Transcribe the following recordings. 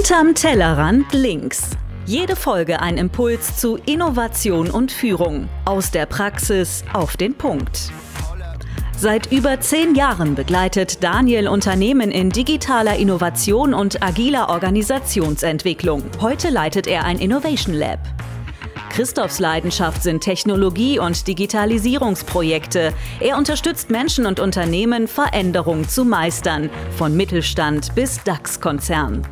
Hinterm Tellerrand links. Jede Folge ein Impuls zu Innovation und Führung. Aus der Praxis auf den Punkt. Seit über zehn Jahren begleitet Daniel Unternehmen in digitaler Innovation und agiler Organisationsentwicklung. Heute leitet er ein Innovation Lab. Christophs Leidenschaft sind Technologie- und Digitalisierungsprojekte. Er unterstützt Menschen und Unternehmen, Veränderung zu meistern, von Mittelstand bis DAX-Konzern.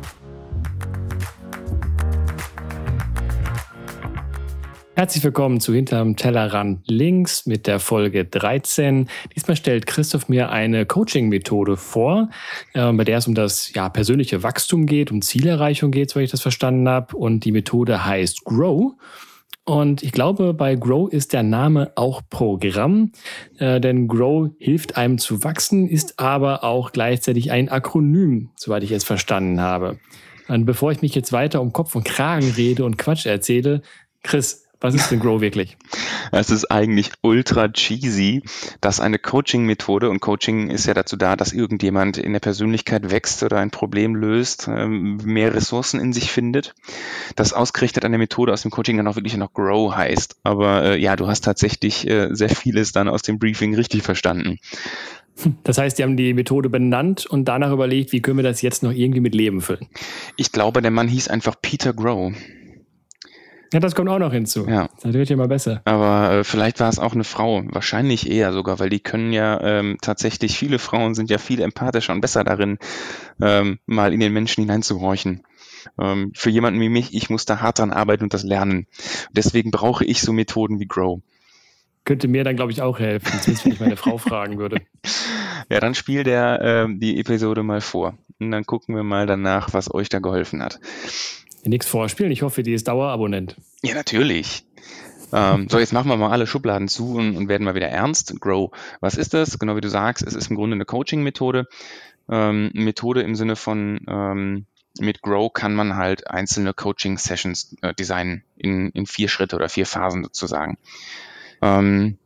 Herzlich willkommen zu Hinterm Tellerrand links mit der Folge 13. Diesmal stellt Christoph mir eine Coaching-Methode vor, äh, bei der es um das ja, persönliche Wachstum geht, um Zielerreichung geht, so ich das verstanden habe. Und die Methode heißt Grow. Und ich glaube, bei Grow ist der Name auch Programm, äh, denn Grow hilft einem zu wachsen, ist aber auch gleichzeitig ein Akronym, soweit ich es verstanden habe. Und bevor ich mich jetzt weiter um Kopf und Kragen rede und Quatsch erzähle, Chris, was ist denn Grow wirklich? Es ist eigentlich ultra cheesy. Das ist eine Coaching-Methode und Coaching ist ja dazu da, dass irgendjemand in der Persönlichkeit wächst oder ein Problem löst, ähm, mehr Ressourcen in sich findet. Das ausgerichtet an der Methode aus dem Coaching dann auch wirklich noch Grow heißt. Aber äh, ja, du hast tatsächlich äh, sehr vieles dann aus dem Briefing richtig verstanden. Das heißt, die haben die Methode benannt und danach überlegt, wie können wir das jetzt noch irgendwie mit Leben füllen? Ich glaube, der Mann hieß einfach Peter Grow. Ja, das kommt auch noch hinzu. Ja. Das wird ja mal besser. Aber äh, vielleicht war es auch eine Frau. Wahrscheinlich eher sogar, weil die können ja ähm, tatsächlich, viele Frauen sind ja viel empathischer und besser darin, ähm, mal in den Menschen hineinzuhorchen. Ähm, für jemanden wie mich, ich muss da hart dran arbeiten und das lernen. Deswegen brauche ich so Methoden wie Grow. Könnte mir dann, glaube ich, auch helfen, zumindest wenn ich meine Frau fragen würde. Ja, dann spiel der ähm, die Episode mal vor. Und dann gucken wir mal danach, was euch da geholfen hat nichts vorspielen. Ich hoffe, die ist Dauerabonnent. Ja, natürlich. Ähm, so, jetzt machen wir mal alle Schubladen zu und, und, werden mal wieder ernst. Grow. Was ist das? Genau wie du sagst, es ist im Grunde eine Coaching-Methode. Ähm, Methode im Sinne von ähm, mit Grow kann man halt einzelne Coaching-Sessions äh, designen in, in vier Schritte oder vier Phasen sozusagen. Ähm,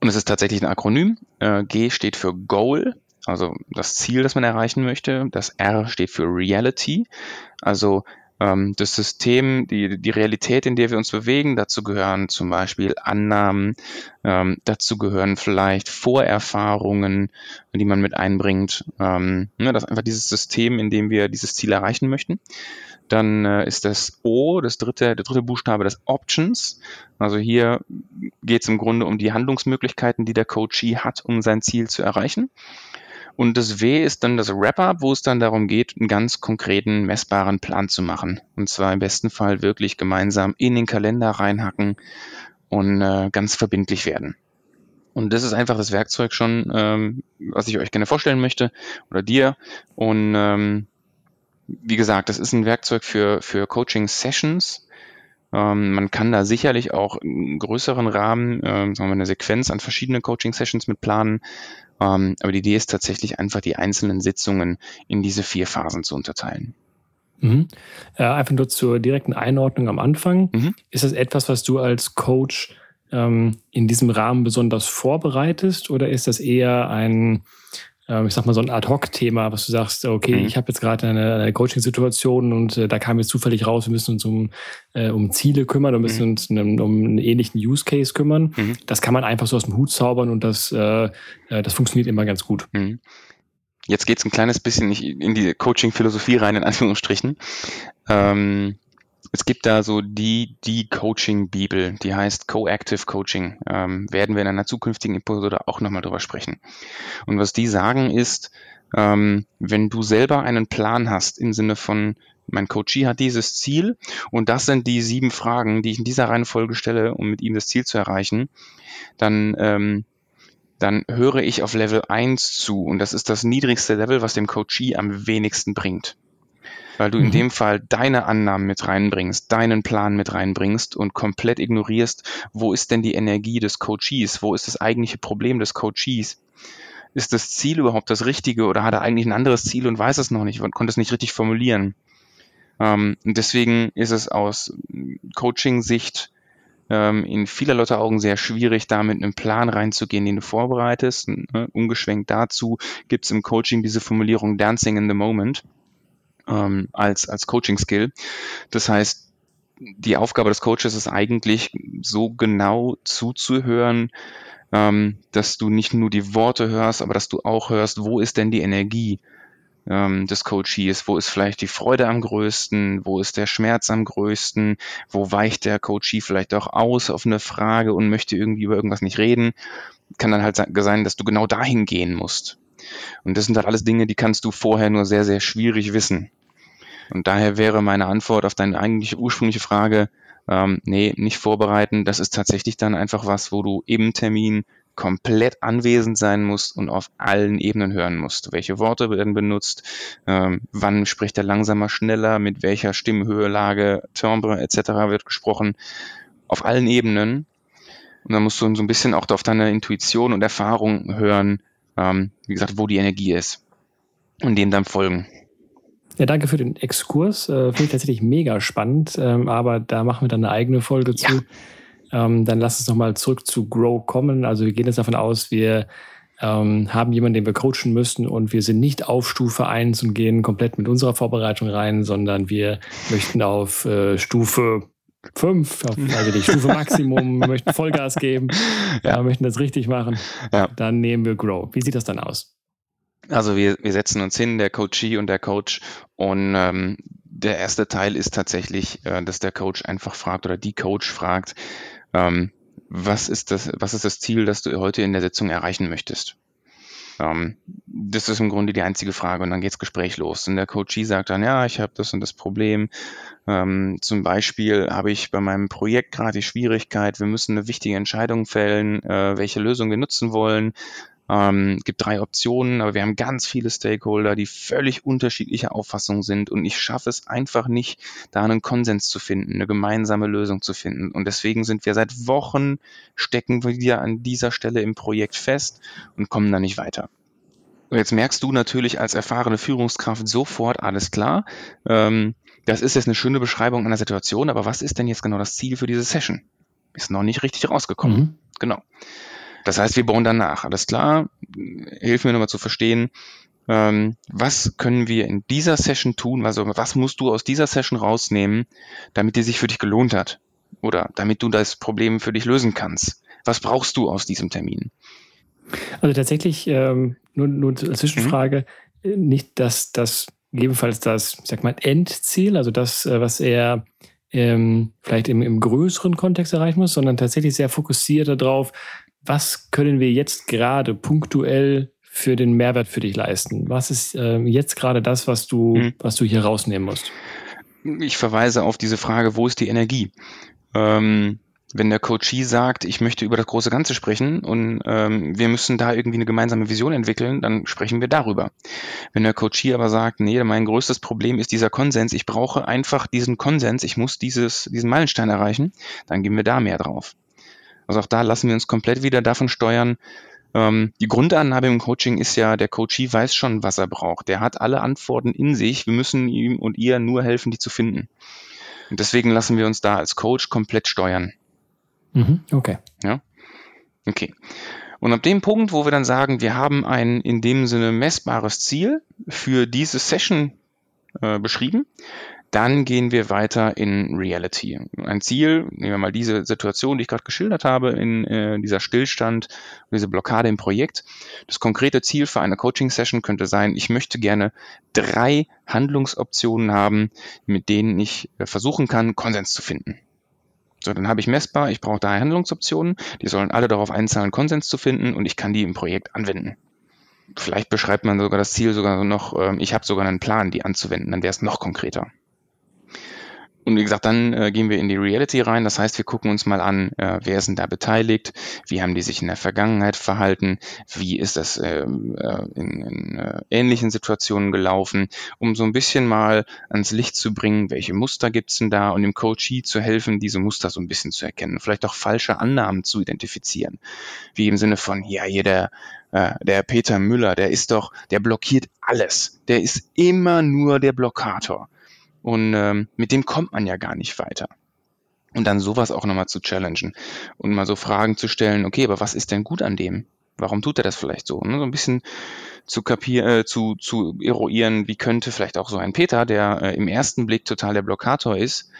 und es ist tatsächlich ein Akronym. Äh, G steht für Goal, also das Ziel, das man erreichen möchte. Das R steht für Reality, also ähm, das System, die, die Realität, in der wir uns bewegen. Dazu gehören zum Beispiel Annahmen, ähm, dazu gehören vielleicht Vorerfahrungen, die man mit einbringt. Ähm, ne, das einfach dieses System, in dem wir dieses Ziel erreichen möchten. Dann äh, ist das O, das dritte, der dritte Buchstabe, das Options. Also hier geht es im Grunde um die Handlungsmöglichkeiten, die der Coachee hat, um sein Ziel zu erreichen. Und das W ist dann das Wrap-up, wo es dann darum geht, einen ganz konkreten, messbaren Plan zu machen. Und zwar im besten Fall wirklich gemeinsam in den Kalender reinhacken und äh, ganz verbindlich werden. Und das ist einfach das Werkzeug schon, ähm, was ich euch gerne vorstellen möchte oder dir. Und ähm, wie gesagt, das ist ein Werkzeug für, für Coaching-Sessions. Ähm, man kann da sicherlich auch einen größeren Rahmen, ähm, sagen wir eine Sequenz an verschiedenen Coaching-Sessions mit planen. Ähm, aber die Idee ist tatsächlich einfach, die einzelnen Sitzungen in diese vier Phasen zu unterteilen. Mhm. Äh, einfach nur zur direkten Einordnung am Anfang. Mhm. Ist das etwas, was du als Coach ähm, in diesem Rahmen besonders vorbereitest oder ist das eher ein ich sag mal, so ein Ad-Hoc-Thema, was du sagst, okay, mhm. ich habe jetzt gerade eine, eine Coaching-Situation und äh, da kam jetzt zufällig raus, wir müssen uns um, äh, um Ziele kümmern, wir müssen mhm. uns um, um einen ähnlichen Use-Case kümmern. Mhm. Das kann man einfach so aus dem Hut zaubern und das, äh, äh das funktioniert immer ganz gut. Mhm. Jetzt geht es ein kleines bisschen in die Coaching-Philosophie rein, in Anführungsstrichen. Ähm, es gibt da so die, die Coaching-Bibel, die heißt Co-Active Coaching. Ähm, werden wir in einer zukünftigen Episode auch nochmal drüber sprechen. Und was die sagen ist, ähm, wenn du selber einen Plan hast im Sinne von, mein Coachee hat dieses Ziel und das sind die sieben Fragen, die ich in dieser Reihenfolge stelle, um mit ihm das Ziel zu erreichen, dann, ähm, dann höre ich auf Level 1 zu und das ist das niedrigste Level, was dem Coachee am wenigsten bringt weil du mhm. in dem Fall deine Annahmen mit reinbringst, deinen Plan mit reinbringst und komplett ignorierst, wo ist denn die Energie des Coaches, wo ist das eigentliche Problem des Coaches. Ist das Ziel überhaupt das Richtige oder hat er eigentlich ein anderes Ziel und weiß es noch nicht und konnte es nicht richtig formulieren? Ähm, und deswegen ist es aus Coaching-Sicht ähm, in vieler Leute Augen sehr schwierig, da mit einem Plan reinzugehen, den du vorbereitest. Ne? Ungeschwenkt dazu gibt es im Coaching diese Formulierung Dancing in the Moment ähm, als, als Coaching-Skill. Das heißt, die Aufgabe des Coaches ist eigentlich, so genau zuzuhören, ähm, dass du nicht nur die Worte hörst, aber dass du auch hörst, wo ist denn die Energie ähm, des Coaches, wo ist vielleicht die Freude am größten, wo ist der Schmerz am größten, wo weicht der Coachee vielleicht auch aus auf eine Frage und möchte irgendwie über irgendwas nicht reden. Kann dann halt sein, dass du genau dahin gehen musst. Und das sind halt alles Dinge, die kannst du vorher nur sehr, sehr schwierig wissen. Und daher wäre meine Antwort auf deine eigentlich ursprüngliche Frage, ähm, nee, nicht vorbereiten. Das ist tatsächlich dann einfach was, wo du im Termin komplett anwesend sein musst und auf allen Ebenen hören musst. Welche Worte werden benutzt, ähm, wann spricht er langsamer, schneller, mit welcher Stimmhöhe, Lage, Timbre etc. wird gesprochen. Auf allen Ebenen. Und dann musst du so ein bisschen auch auf deine Intuition und Erfahrung hören, ähm, wie gesagt, wo die Energie ist. Und dem dann folgen. Ja, danke für den Exkurs. Äh, Finde ich tatsächlich mega spannend, ähm, aber da machen wir dann eine eigene Folge ja. zu. Ähm, dann lass uns nochmal zurück zu Grow kommen. Also wir gehen jetzt davon aus, wir ähm, haben jemanden, den wir coachen müssen und wir sind nicht auf Stufe 1 und gehen komplett mit unserer Vorbereitung rein, sondern wir möchten auf äh, Stufe 5, also die Stufe Maximum, möchten Vollgas geben, ja. äh, möchten das richtig machen. Ja. Dann nehmen wir Grow. Wie sieht das dann aus? Also wir, wir setzen uns hin, der Coachee und der Coach. Und ähm, der erste Teil ist tatsächlich, äh, dass der Coach einfach fragt oder die Coach fragt, ähm, was ist das, was ist das Ziel, das du heute in der Sitzung erreichen möchtest? Ähm, das ist im Grunde die einzige Frage und dann geht's Gespräch los. Und der Coachee sagt dann, ja, ich habe das und das Problem. Ähm, zum Beispiel habe ich bei meinem Projekt gerade die Schwierigkeit, wir müssen eine wichtige Entscheidung fällen, äh, welche Lösung wir nutzen wollen. Ähm, gibt drei Optionen, aber wir haben ganz viele Stakeholder, die völlig unterschiedlicher Auffassung sind und ich schaffe es einfach nicht, da einen Konsens zu finden, eine gemeinsame Lösung zu finden. Und deswegen sind wir seit Wochen, stecken wir an dieser Stelle im Projekt fest und kommen da nicht weiter. Und jetzt merkst du natürlich als erfahrene Führungskraft sofort, alles klar, ähm, das ist jetzt eine schöne Beschreibung einer Situation, aber was ist denn jetzt genau das Ziel für diese Session? Ist noch nicht richtig rausgekommen. Mhm. Genau. Das heißt, wir bauen danach. Alles klar. Hilf mir nochmal zu verstehen, ähm, was können wir in dieser Session tun? Also was musst du aus dieser Session rausnehmen, damit die sich für dich gelohnt hat? Oder damit du das Problem für dich lösen kannst? Was brauchst du aus diesem Termin? Also tatsächlich, ähm, nur, nur als Zwischenfrage, mhm. nicht, dass das gegebenenfalls das, ich sag mal, Endziel, also das, äh, was er ähm, vielleicht im, im größeren Kontext erreichen muss, sondern tatsächlich sehr fokussiert darauf, was können wir jetzt gerade punktuell für den Mehrwert für dich leisten? Was ist äh, jetzt gerade das, was du, mhm. was du hier rausnehmen musst? Ich verweise auf diese Frage, wo ist die Energie? Ähm, wenn der Coachee sagt, ich möchte über das große Ganze sprechen und ähm, wir müssen da irgendwie eine gemeinsame Vision entwickeln, dann sprechen wir darüber. Wenn der Coachee aber sagt, nee, mein größtes Problem ist dieser Konsens, ich brauche einfach diesen Konsens, ich muss dieses, diesen Meilenstein erreichen, dann gehen wir da mehr drauf. Also auch da lassen wir uns komplett wieder davon steuern. Ähm, die Grundannahme im Coaching ist ja, der Coachee weiß schon, was er braucht. Der hat alle Antworten in sich. Wir müssen ihm und ihr nur helfen, die zu finden. Und deswegen lassen wir uns da als Coach komplett steuern. Mhm, okay. Ja. Okay. Und ab dem Punkt, wo wir dann sagen, wir haben ein in dem Sinne messbares Ziel für diese Session äh, beschrieben, dann gehen wir weiter in Reality. Ein Ziel, nehmen wir mal diese Situation, die ich gerade geschildert habe, in äh, dieser Stillstand, diese Blockade im Projekt. Das konkrete Ziel für eine Coaching-Session könnte sein, ich möchte gerne drei Handlungsoptionen haben, mit denen ich äh, versuchen kann, Konsens zu finden. So, dann habe ich messbar, ich brauche drei Handlungsoptionen, die sollen alle darauf einzahlen, Konsens zu finden und ich kann die im Projekt anwenden. Vielleicht beschreibt man sogar das Ziel sogar noch, äh, ich habe sogar einen Plan, die anzuwenden, dann wäre es noch konkreter. Und wie gesagt, dann äh, gehen wir in die Reality rein. Das heißt, wir gucken uns mal an, äh, wer ist denn da beteiligt, wie haben die sich in der Vergangenheit verhalten, wie ist das ähm, äh, in, in äh, ähnlichen Situationen gelaufen, um so ein bisschen mal ans Licht zu bringen, welche Muster gibt's denn da und dem Coachee zu helfen, diese Muster so ein bisschen zu erkennen, vielleicht auch falsche Annahmen zu identifizieren. Wie im Sinne von, ja, hier der, äh, der Peter Müller, der ist doch, der blockiert alles. Der ist immer nur der Blockator. Und ähm, mit dem kommt man ja gar nicht weiter. Und dann sowas auch nochmal zu challengen und mal so Fragen zu stellen, okay, aber was ist denn gut an dem? Warum tut er das vielleicht so? Ne? So ein bisschen zu kapieren, äh, zu, zu eruieren, wie könnte vielleicht auch so ein Peter, der äh, im ersten Blick total der Blockator ist,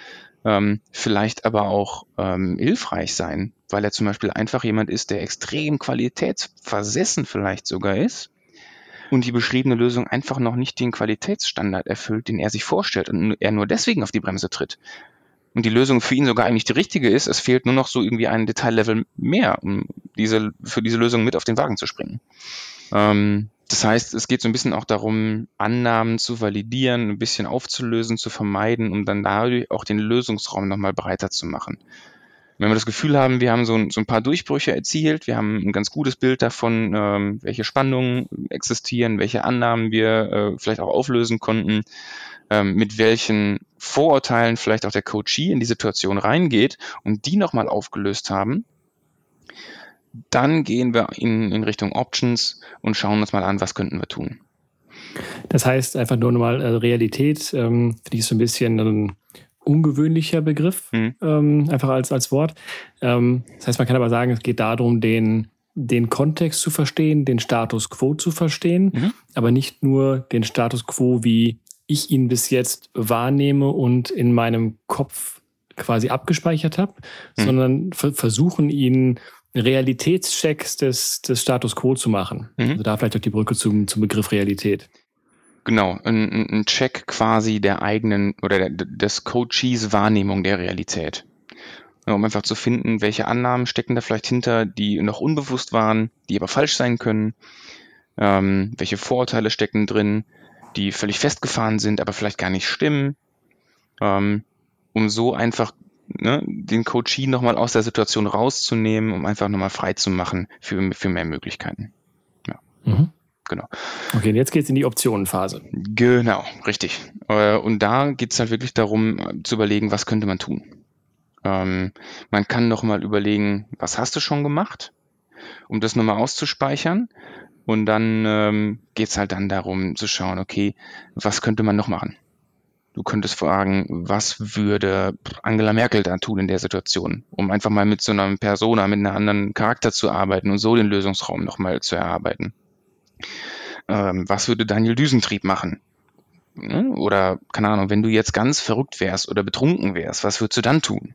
ähm, vielleicht aber auch ähm, hilfreich sein, weil er zum Beispiel einfach jemand ist, der extrem qualitätsversessen vielleicht sogar ist und die beschriebene Lösung einfach noch nicht den Qualitätsstandard erfüllt, den er sich vorstellt und er nur deswegen auf die Bremse tritt. Und die Lösung für ihn sogar eigentlich die richtige ist, es fehlt nur noch so irgendwie ein Detaillevel mehr, um diese, für diese Lösung mit auf den Wagen zu springen. Ähm, das heißt, es geht so ein bisschen auch darum, Annahmen zu validieren, ein bisschen aufzulösen, zu vermeiden, um dann dadurch auch den Lösungsraum nochmal breiter zu machen. Wenn wir das Gefühl haben, wir haben so ein, so ein paar Durchbrüche erzielt, wir haben ein ganz gutes Bild davon, ähm, welche Spannungen existieren, welche Annahmen wir äh, vielleicht auch auflösen konnten, ähm, mit welchen Vorurteilen vielleicht auch der Coachee in die Situation reingeht und die nochmal aufgelöst haben, dann gehen wir in, in Richtung Options und schauen uns mal an, was könnten wir tun. Das heißt einfach nur nochmal äh, Realität, ähm, finde ich so ein bisschen ein ungewöhnlicher Begriff, mhm. ähm, einfach als, als Wort. Ähm, das heißt, man kann aber sagen, es geht darum, den, den Kontext zu verstehen, den Status quo zu verstehen, mhm. aber nicht nur den Status quo, wie ich ihn bis jetzt wahrnehme und in meinem Kopf quasi abgespeichert habe, mhm. sondern versuchen ihn Realitätschecks des, des Status quo zu machen. Mhm. Also da vielleicht auch die Brücke zum, zum Begriff Realität. Genau, ein, ein Check quasi der eigenen oder der, des Coaches Wahrnehmung der Realität. Um einfach zu finden, welche Annahmen stecken da vielleicht hinter, die noch unbewusst waren, die aber falsch sein können. Ähm, welche Vorurteile stecken drin, die völlig festgefahren sind, aber vielleicht gar nicht stimmen. Ähm, um so einfach ne, den Coachee nochmal aus der Situation rauszunehmen, um einfach nochmal frei zu machen für, für mehr Möglichkeiten. Ja. Mhm. Genau. Okay, und jetzt geht es in die Optionenphase. Genau, richtig. Äh, und da geht es halt wirklich darum, äh, zu überlegen, was könnte man tun. Ähm, man kann nochmal überlegen, was hast du schon gemacht, um das nochmal auszuspeichern. Und dann ähm, geht es halt dann darum zu schauen, okay, was könnte man noch machen? Du könntest fragen, was würde Angela Merkel da tun in der Situation, um einfach mal mit so einer Persona, mit einem anderen Charakter zu arbeiten und so den Lösungsraum nochmal zu erarbeiten. Ähm, was würde Daniel Düsentrieb machen? Hm? Oder, keine Ahnung, wenn du jetzt ganz verrückt wärst oder betrunken wärst, was würdest du dann tun?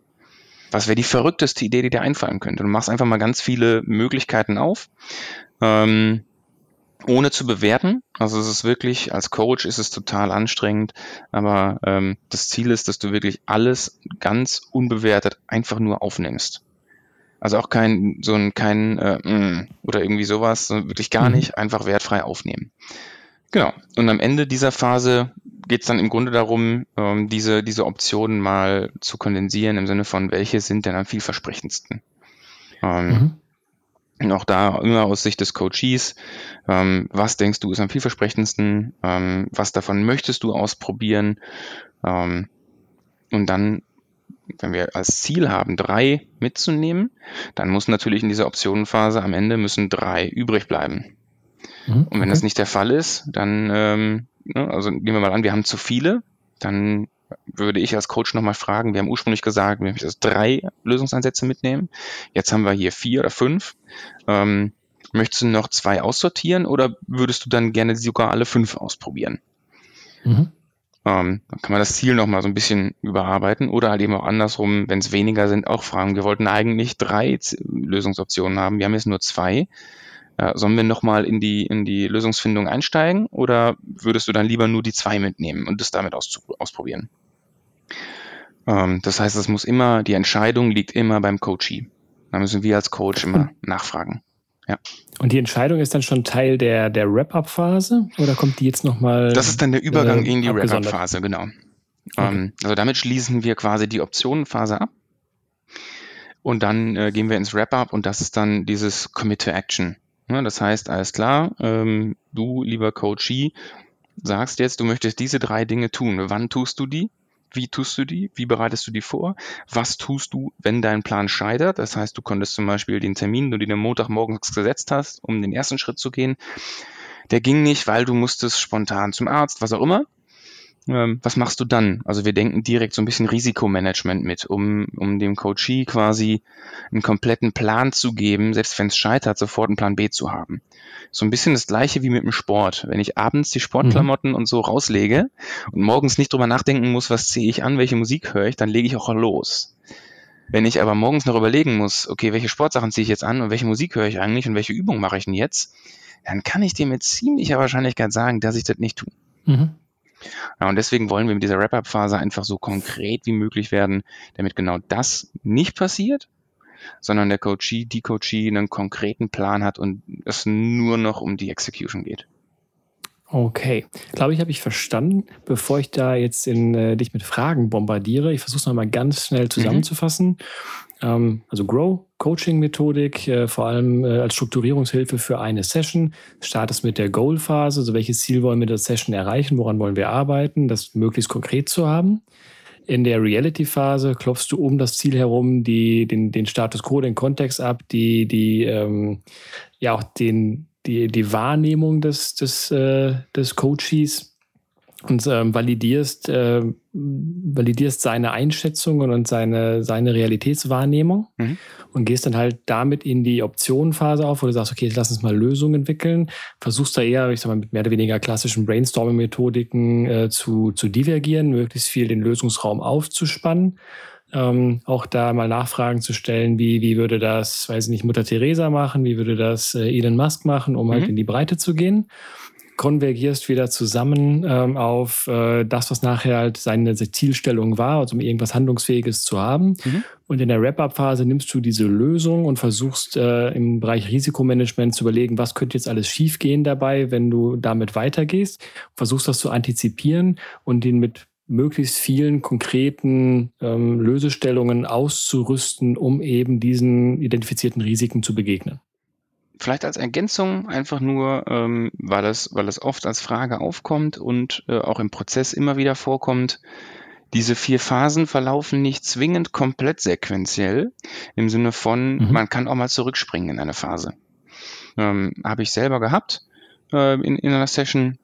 Was wäre die verrückteste Idee, die dir einfallen könnte? Du machst einfach mal ganz viele Möglichkeiten auf. Ähm, ohne zu bewerten. Also es ist wirklich, als Coach ist es total anstrengend, aber ähm, das Ziel ist, dass du wirklich alles ganz unbewertet einfach nur aufnimmst. Also auch kein, so ein, kein, äh, mm, oder irgendwie sowas, wirklich gar mhm. nicht, einfach wertfrei aufnehmen. Genau. Und am Ende dieser Phase geht es dann im Grunde darum, ähm, diese, diese Optionen mal zu kondensieren im Sinne von, welche sind denn am vielversprechendsten. Ähm, mhm. Und auch da immer aus Sicht des Coaches, ähm, was denkst du ist am vielversprechendsten, ähm, was davon möchtest du ausprobieren ähm, und dann, wenn wir als Ziel haben, drei mitzunehmen, dann muss natürlich in dieser Optionenphase am Ende müssen drei übrig bleiben. Mhm, und wenn okay. das nicht der Fall ist, dann, ähm, ne, also nehmen wir mal an, wir haben zu viele, dann würde ich als Coach nochmal fragen, wir haben ursprünglich gesagt, wir möchten drei Lösungsansätze mitnehmen. Jetzt haben wir hier vier oder fünf. Ähm, möchtest du noch zwei aussortieren oder würdest du dann gerne sogar alle fünf ausprobieren? Mhm. Ähm, dann kann man das Ziel nochmal so ein bisschen überarbeiten oder halt eben auch andersrum, wenn es weniger sind, auch fragen. Wir wollten eigentlich drei Lösungsoptionen haben, wir haben jetzt nur zwei. Äh, sollen wir nochmal in die, in die Lösungsfindung einsteigen oder würdest du dann lieber nur die zwei mitnehmen und das damit ausprobieren? Ähm, das heißt, es muss immer, die Entscheidung liegt immer beim Coachee. Da müssen wir als Coach immer nachfragen. Ja. Und die Entscheidung ist dann schon Teil der, der Wrap-up-Phase oder kommt die jetzt nochmal? Das ist dann der Übergang äh, in die Wrap-up-Phase, genau. Okay. Ähm, also damit schließen wir quasi die Optionenphase ab. Und dann äh, gehen wir ins Wrap-up und das ist dann dieses Commit to Action. Ja, das heißt, alles klar, ähm, du, lieber Coachee, sagst jetzt, du möchtest diese drei Dinge tun. Wann tust du die? Wie tust du die? Wie bereitest du die vor? Was tust du, wenn dein Plan scheitert? Das heißt, du konntest zum Beispiel den Termin, den du dir Montagmorgens gesetzt hast, um den ersten Schritt zu gehen, der ging nicht, weil du musstest spontan zum Arzt, was auch immer. Ähm, was machst du dann? Also wir denken direkt so ein bisschen Risikomanagement mit, um, um dem Coachee quasi einen kompletten Plan zu geben, selbst wenn es scheitert, sofort einen Plan B zu haben. So ein bisschen das gleiche wie mit dem Sport. Wenn ich abends die Sportklamotten mhm. und so rauslege und morgens nicht drüber nachdenken muss, was ziehe ich an, welche Musik höre ich, dann lege ich auch los. Wenn ich aber morgens noch überlegen muss, okay, welche Sportsachen ziehe ich jetzt an und welche Musik höre ich eigentlich und welche Übung mache ich denn jetzt, dann kann ich dir mit ziemlicher Wahrscheinlichkeit sagen, dass ich das nicht tue. Mhm. Ja, und deswegen wollen wir mit dieser Wrap-up-Phase einfach so konkret wie möglich werden, damit genau das nicht passiert, sondern der Coachee, die Coachee einen konkreten Plan hat und es nur noch um die Execution geht. Okay, glaube ich, habe ich verstanden. Bevor ich da jetzt in, äh, dich mit Fragen bombardiere, ich versuche es nochmal ganz schnell mhm. zusammenzufassen. Mhm. Ähm, also Grow, Coaching-Methodik, äh, vor allem äh, als Strukturierungshilfe für eine Session. Startest mit der Goal-Phase, also welches Ziel wollen wir in der Session erreichen, woran wollen wir arbeiten, das möglichst konkret zu haben. In der Reality-Phase klopfst du um das Ziel herum die, den, den Status quo, den Kontext ab, die, die ähm, ja auch den, die, die Wahrnehmung des, des, äh, des Coaches und ähm, validierst, äh, validierst seine Einschätzungen und seine, seine Realitätswahrnehmung mhm. und gehst dann halt damit in die Optionenphase auf, wo du sagst, okay, lass uns mal Lösungen entwickeln, versuchst da eher, ich sag mal, mit mehr oder weniger klassischen Brainstorming-Methodiken äh, zu, zu divergieren, möglichst viel den Lösungsraum aufzuspannen. Ähm, auch da mal Nachfragen zu stellen, wie, wie würde das, weiß ich nicht, Mutter Teresa machen, wie würde das äh, Elon Musk machen, um halt mhm. halt in die Breite zu gehen konvergierst wieder zusammen ähm, auf äh, das, was nachher halt seine Zielstellung war, also um irgendwas Handlungsfähiges zu haben. Mhm. Und in der Wrap-up-Phase nimmst du diese Lösung und versuchst äh, im Bereich Risikomanagement zu überlegen, was könnte jetzt alles schiefgehen dabei, wenn du damit weitergehst. Versuchst das zu antizipieren und den mit möglichst vielen konkreten ähm, Lösestellungen auszurüsten, um eben diesen identifizierten Risiken zu begegnen. Vielleicht als Ergänzung einfach nur, ähm, weil, es, weil es oft als Frage aufkommt und äh, auch im Prozess immer wieder vorkommt. Diese vier Phasen verlaufen nicht zwingend komplett sequenziell, im Sinne von, mhm. man kann auch mal zurückspringen in eine Phase. Ähm, Habe ich selber gehabt äh, in, in einer Session,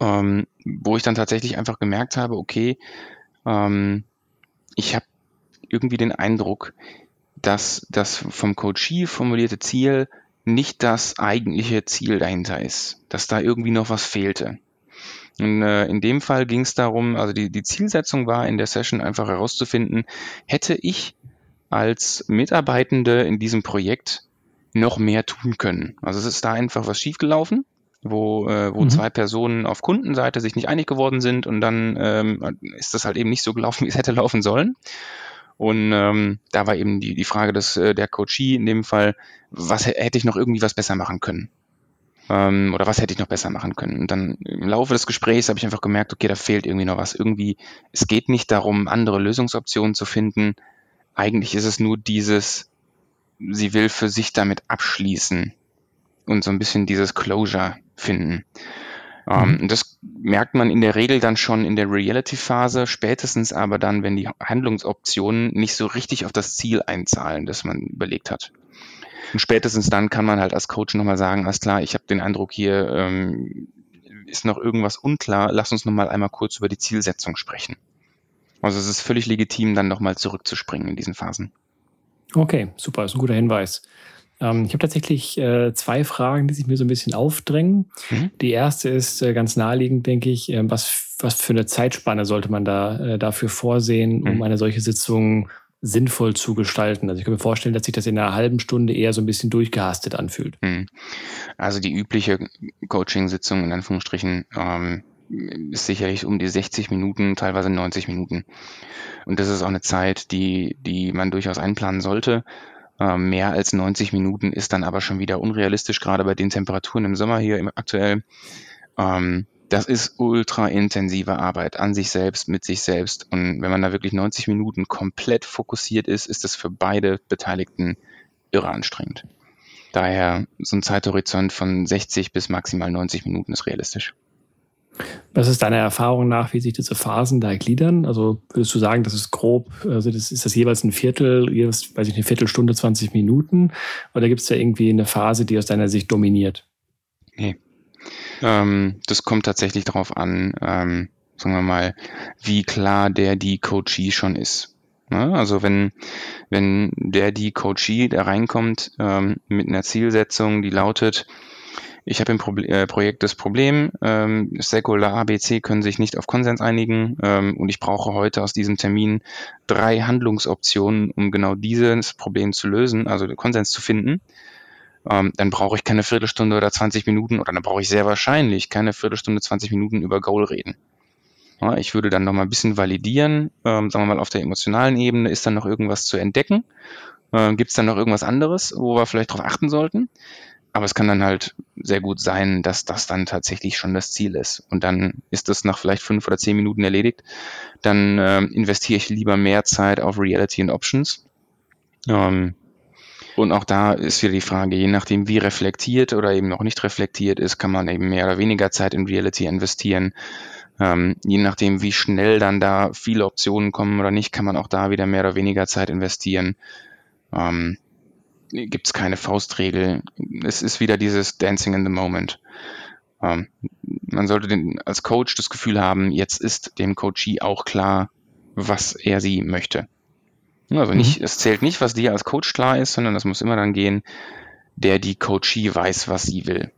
ähm, wo ich dann tatsächlich einfach gemerkt habe, okay, ähm, ich habe irgendwie den Eindruck, dass das vom Coachee formulierte Ziel nicht das eigentliche Ziel dahinter ist, dass da irgendwie noch was fehlte. Und, äh, in dem Fall ging es darum, also die, die Zielsetzung war in der Session einfach herauszufinden, hätte ich als Mitarbeitende in diesem Projekt noch mehr tun können. Also es ist da einfach was schiefgelaufen, wo, äh, wo mhm. zwei Personen auf Kundenseite sich nicht einig geworden sind und dann ähm, ist das halt eben nicht so gelaufen, wie es hätte laufen sollen. Und ähm, da war eben die, die Frage des, äh, der Coachie in dem Fall, was hätte ich noch irgendwie was besser machen können? Ähm, oder was hätte ich noch besser machen können? Und dann im Laufe des Gesprächs habe ich einfach gemerkt, okay, da fehlt irgendwie noch was. Irgendwie, es geht nicht darum, andere Lösungsoptionen zu finden. Eigentlich ist es nur dieses, sie will für sich damit abschließen und so ein bisschen dieses Closure finden. Ähm, mhm. das merkt man in der Regel dann schon in der Reality-Phase, spätestens aber dann, wenn die Handlungsoptionen nicht so richtig auf das Ziel einzahlen, das man überlegt hat. Und spätestens dann kann man halt als Coach nochmal sagen, alles klar, ich habe den Eindruck, hier ähm, ist noch irgendwas unklar, lass uns nochmal einmal kurz über die Zielsetzung sprechen. Also es ist völlig legitim, dann nochmal zurückzuspringen in diesen Phasen. Okay, super, ist ein guter Hinweis. Ähm, ich habe tatsächlich äh, zwei Fragen, die sich mir so ein bisschen aufdrängen. Mhm. Die erste ist äh, ganz naheliegend, denke ich, äh, was, was für eine Zeitspanne sollte man da äh, dafür vorsehen, um mhm. eine solche Sitzung sinnvoll zu gestalten. Also ich kann mir vorstellen, dass sich das in einer halben Stunde eher so ein bisschen durchgehastet anfühlt. Mhm. Also die übliche Coaching-Sitzung in Anführungsstrichen ähm, ist sicherlich um die 60 Minuten, teilweise 90 Minuten. Und das ist auch eine Zeit, die, die man durchaus einplanen sollte. Ähm, mehr als 90 Minuten ist dann aber schon wieder unrealistisch, gerade bei den Temperaturen im Sommer hier aktuell. Ähm, das ist ultra intensive Arbeit an sich selbst, mit sich selbst. Und wenn man da wirklich 90 Minuten komplett fokussiert ist, ist das für beide Beteiligten irre anstrengend. Daher so ein Zeithorizont von 60 bis maximal 90 Minuten ist realistisch. Was ist deiner Erfahrung nach, wie sich diese Phasen da gliedern? Also würdest du sagen, das ist grob, also das ist das jeweils ein Viertel, jeweils, weiß ich, eine Viertelstunde, 20 Minuten? Oder gibt es da irgendwie eine Phase, die aus deiner Sicht dominiert? Nee. Ähm, das kommt tatsächlich darauf an, ähm, sagen wir mal, wie klar der die Coachee schon ist. Ja, also wenn, wenn der die Coachee da reinkommt ähm, mit einer Zielsetzung, die lautet, ich habe im Pro äh, Projekt das Problem, ähm, Stakeholder ABC können sich nicht auf Konsens einigen ähm, und ich brauche heute aus diesem Termin drei Handlungsoptionen, um genau dieses Problem zu lösen, also Konsens zu finden. Ähm, dann brauche ich keine Viertelstunde oder 20 Minuten oder dann brauche ich sehr wahrscheinlich keine Viertelstunde, 20 Minuten über Goal reden. Ja, ich würde dann noch mal ein bisschen validieren, ähm, sagen wir mal auf der emotionalen Ebene, ist dann noch irgendwas zu entdecken? Ähm, Gibt es dann noch irgendwas anderes, wo wir vielleicht darauf achten sollten? Aber es kann dann halt sehr gut sein, dass das dann tatsächlich schon das Ziel ist. Und dann ist das nach vielleicht fünf oder zehn Minuten erledigt. Dann äh, investiere ich lieber mehr Zeit auf Reality und Options. Ähm, und auch da ist wieder die Frage, je nachdem, wie reflektiert oder eben noch nicht reflektiert ist, kann man eben mehr oder weniger Zeit in Reality investieren. Ähm, je nachdem, wie schnell dann da viele Optionen kommen oder nicht, kann man auch da wieder mehr oder weniger Zeit investieren. Ähm, Gibt es keine Faustregel. Es ist wieder dieses Dancing in the Moment. Ähm, man sollte den, als Coach das Gefühl haben, jetzt ist dem Coachee auch klar, was er sie möchte. Also nicht, mhm. es zählt nicht, was dir als Coach klar ist, sondern es muss immer dann gehen, der die Coachee weiß, was sie will.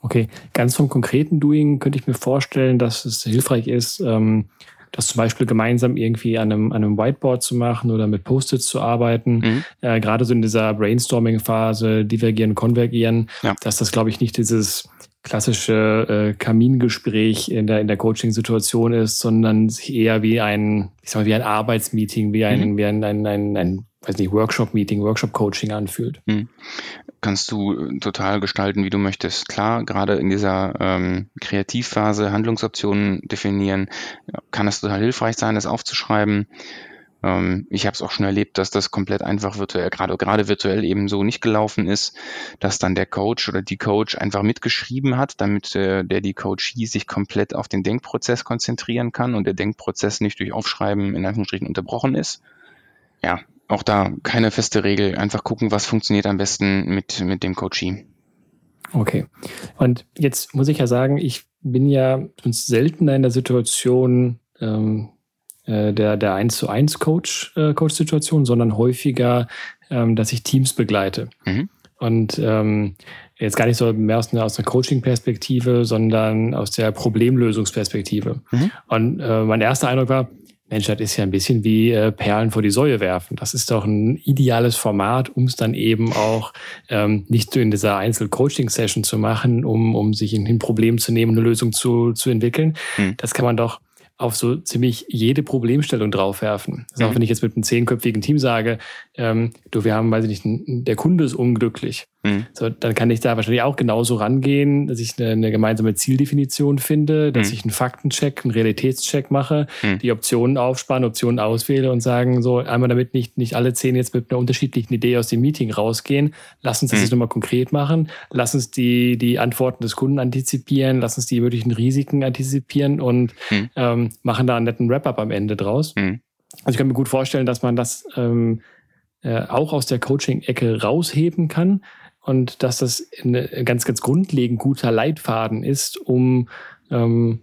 Okay, ganz vom konkreten Doing könnte ich mir vorstellen, dass es hilfreich ist, ähm, das zum Beispiel gemeinsam irgendwie an einem, an einem Whiteboard zu machen oder mit Post-its zu arbeiten. Mhm. Äh, gerade so in dieser Brainstorming-Phase, divergieren, konvergieren, ja. dass das, glaube ich, nicht dieses klassische äh, Kamingespräch in der, in der Coaching-Situation ist, sondern eher wie ein, ich sag mal, wie ein Arbeitsmeeting, wie ein, mhm. wie ein, ein, ein, ein weiß nicht, Workshop-Meeting, Workshop-Coaching anfühlt. Mhm. Kannst du äh, total gestalten, wie du möchtest. Klar, gerade in dieser ähm, Kreativphase Handlungsoptionen definieren, kann es total hilfreich sein, das aufzuschreiben. Ähm, ich habe es auch schon erlebt, dass das komplett einfach virtuell, gerade, gerade virtuell eben so nicht gelaufen ist, dass dann der Coach oder die Coach einfach mitgeschrieben hat, damit äh, der die Coachie sich komplett auf den Denkprozess konzentrieren kann und der Denkprozess nicht durch Aufschreiben in Anführungsstrichen unterbrochen ist. Ja, auch da keine feste Regel. Einfach gucken, was funktioniert am besten mit, mit dem Coaching. Okay. Und jetzt muss ich ja sagen, ich bin ja uns seltener in der Situation ähm, äh, der, der 1 zu 1 Coach, äh, Coach-Situation, sondern häufiger, ähm, dass ich Teams begleite. Mhm. Und ähm, jetzt gar nicht so mehr aus einer, aus einer Coaching-Perspektive, sondern aus der Problemlösungsperspektive. Mhm. Und äh, mein erster Eindruck war, Mensch, das ist ja ein bisschen wie äh, Perlen vor die Säue werfen. Das ist doch ein ideales Format, um es dann eben auch ähm, nicht so in dieser Einzel-Coaching-Session zu machen, um, um sich in ein Problem zu nehmen, eine Lösung zu, zu entwickeln. Hm. Das kann man doch auf so ziemlich jede Problemstellung draufwerfen. Also mhm. auch wenn ich jetzt mit einem zehnköpfigen Team sage, ähm, du, wir haben, weiß ich nicht, der Kunde ist unglücklich. Mhm. So, dann kann ich da wahrscheinlich auch genauso rangehen, dass ich eine, eine gemeinsame Zieldefinition finde, dass mhm. ich einen Faktencheck, einen Realitätscheck mache, mhm. die Optionen aufspanne, Optionen auswähle und sagen, so einmal damit nicht, nicht alle zehn jetzt mit einer unterschiedlichen Idee aus dem Meeting rausgehen. Lass uns das mhm. jetzt nochmal konkret machen. Lass uns die, die Antworten des Kunden antizipieren. Lass uns die möglichen Risiken antizipieren und mhm. ähm, machen da einen netten Wrap-up am Ende draus. Also ich kann mir gut vorstellen, dass man das ähm, äh, auch aus der Coaching-Ecke rausheben kann und dass das ein ganz, ganz grundlegend guter Leitfaden ist, um, ähm,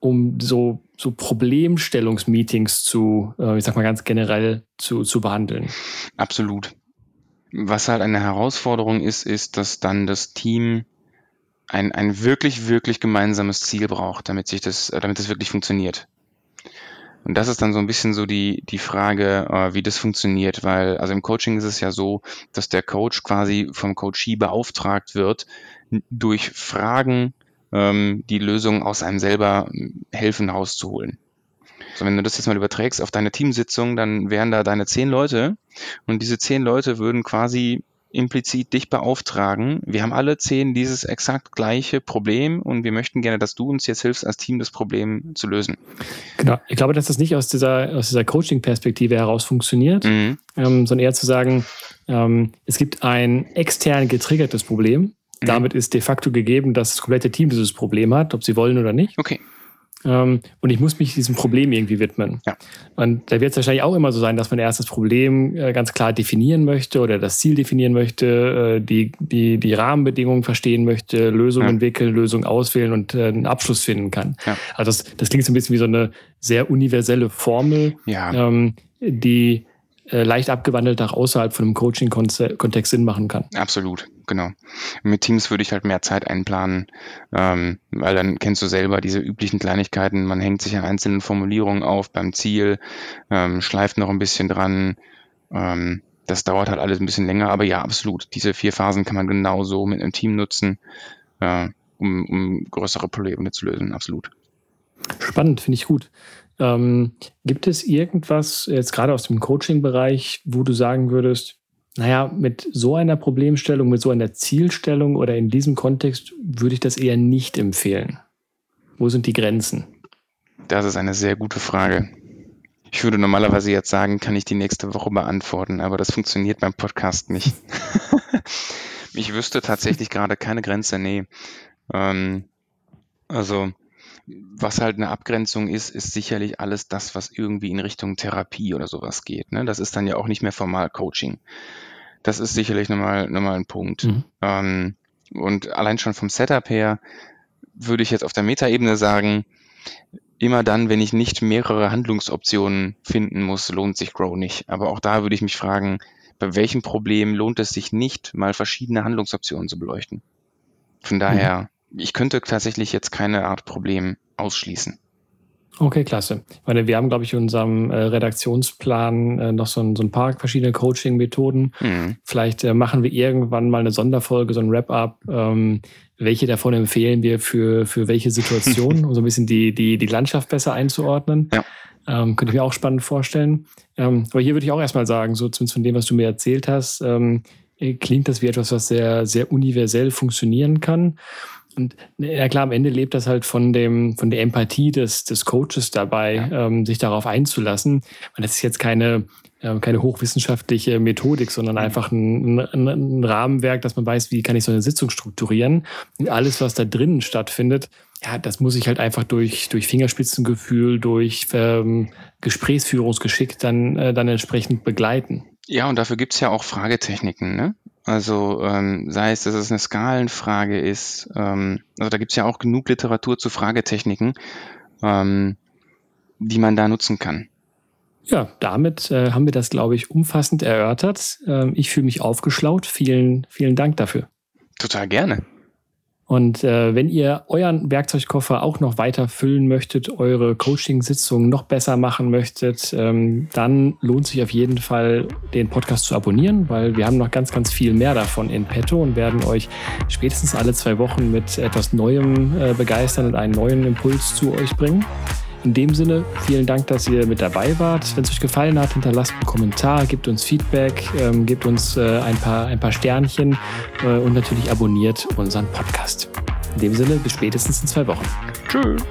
um so, so Problemstellungsmeetings zu, äh, ich sag mal ganz generell zu, zu behandeln. Absolut. Was halt eine Herausforderung ist, ist, dass dann das Team ein, ein wirklich, wirklich gemeinsames Ziel braucht, damit sich das, damit das wirklich funktioniert. Und das ist dann so ein bisschen so die, die Frage, äh, wie das funktioniert, weil also im Coaching ist es ja so, dass der Coach quasi vom Coachee beauftragt wird, durch Fragen ähm, die Lösung aus einem selber hm, helfen rauszuholen. So, wenn du das jetzt mal überträgst auf deine Teamsitzung, dann wären da deine zehn Leute und diese zehn Leute würden quasi implizit dich beauftragen. Wir haben alle zehn dieses exakt gleiche Problem und wir möchten gerne, dass du uns jetzt hilfst, als Team das Problem zu lösen. Genau. Ich glaube, dass das nicht aus dieser, aus dieser Coaching-Perspektive heraus funktioniert, mhm. ähm, sondern eher zu sagen, ähm, es gibt ein extern getriggertes Problem. Mhm. Damit ist de facto gegeben, dass das komplette Team dieses Problem hat, ob sie wollen oder nicht. Okay. Ähm, und ich muss mich diesem Problem irgendwie widmen. Ja. Und da wird es wahrscheinlich auch immer so sein, dass man erst das Problem äh, ganz klar definieren möchte oder das Ziel definieren möchte, äh, die, die, die Rahmenbedingungen verstehen möchte, Lösungen ja. entwickeln, Lösungen auswählen und äh, einen Abschluss finden kann. Ja. Also das, das klingt so ein bisschen wie so eine sehr universelle Formel, ähm, die leicht abgewandelt auch außerhalb von einem Coaching-Kontext Sinn machen kann. Absolut, genau. Mit Teams würde ich halt mehr Zeit einplanen, ähm, weil dann kennst du selber diese üblichen Kleinigkeiten. Man hängt sich an einzelnen Formulierungen auf beim Ziel, ähm, schleift noch ein bisschen dran. Ähm, das dauert halt alles ein bisschen länger, aber ja, absolut. Diese vier Phasen kann man genauso mit einem Team nutzen, äh, um, um größere Probleme zu lösen. Absolut. Spannend, finde ich gut. Ähm, gibt es irgendwas jetzt gerade aus dem Coaching-Bereich, wo du sagen würdest, naja, mit so einer Problemstellung, mit so einer Zielstellung oder in diesem Kontext würde ich das eher nicht empfehlen? Wo sind die Grenzen? Das ist eine sehr gute Frage. Ich würde normalerweise jetzt sagen, kann ich die nächste Woche beantworten, aber das funktioniert beim Podcast nicht. ich wüsste tatsächlich gerade keine Grenze, nee. Ähm, also was halt eine Abgrenzung ist, ist sicherlich alles das, was irgendwie in Richtung Therapie oder sowas geht. Ne? Das ist dann ja auch nicht mehr formal Coaching. Das ist sicherlich nochmal, nochmal ein Punkt. Mhm. Ähm, und allein schon vom Setup her würde ich jetzt auf der Metaebene sagen, immer dann, wenn ich nicht mehrere Handlungsoptionen finden muss, lohnt sich Grow nicht. Aber auch da würde ich mich fragen, bei welchem Problem lohnt es sich nicht, mal verschiedene Handlungsoptionen zu beleuchten? Von daher, mhm ich könnte tatsächlich jetzt keine Art Problem ausschließen. Okay, klasse. Ich meine, wir haben, glaube ich, in unserem äh, Redaktionsplan äh, noch so ein, so ein, paar verschiedene Coaching-Methoden. Mhm. Vielleicht äh, machen wir irgendwann mal eine Sonderfolge, so ein Wrap-up. Ähm, welche davon empfehlen wir für, für welche Situation, um so ein bisschen die, die, die Landschaft besser einzuordnen? Ja. Ähm, könnte ich mir auch spannend vorstellen. Ähm, aber hier würde ich auch erstmal sagen, so zumindest von dem, was du mir erzählt hast, ähm, klingt das wie etwas, was sehr, sehr universell funktionieren kann. Und ja klar, am Ende lebt das halt von dem, von der Empathie des, des Coaches dabei, ja. ähm, sich darauf einzulassen. Und das ist jetzt keine, äh, keine hochwissenschaftliche Methodik, sondern mhm. einfach ein, ein, ein, Rahmenwerk, dass man weiß, wie kann ich so eine Sitzung strukturieren. Und alles, was da drinnen stattfindet, ja, das muss ich halt einfach durch, durch Fingerspitzengefühl, durch ähm, Gesprächsführungsgeschick dann, äh, dann entsprechend begleiten. Ja, und dafür gibt's ja auch Fragetechniken, ne? Also ähm, sei es, dass es eine Skalenfrage ist, ähm, also da gibt's ja auch genug Literatur zu Fragetechniken, ähm, die man da nutzen kann. Ja, damit äh, haben wir das, glaube ich, umfassend erörtert. Ähm, ich fühle mich aufgeschlaut. Vielen, vielen Dank dafür. Total gerne. Und äh, wenn ihr euren Werkzeugkoffer auch noch weiter füllen möchtet, eure Coaching-Sitzungen noch besser machen möchtet, ähm, dann lohnt sich auf jeden Fall, den Podcast zu abonnieren, weil wir haben noch ganz, ganz viel mehr davon in petto und werden euch spätestens alle zwei Wochen mit etwas Neuem äh, begeistern und einen neuen Impuls zu euch bringen. In dem Sinne, vielen Dank, dass ihr mit dabei wart. Wenn es euch gefallen hat, hinterlasst einen Kommentar, gebt uns Feedback, ähm, gebt uns äh, ein, paar, ein paar Sternchen äh, und natürlich abonniert unseren Podcast. In dem Sinne, bis spätestens in zwei Wochen. Tschüss.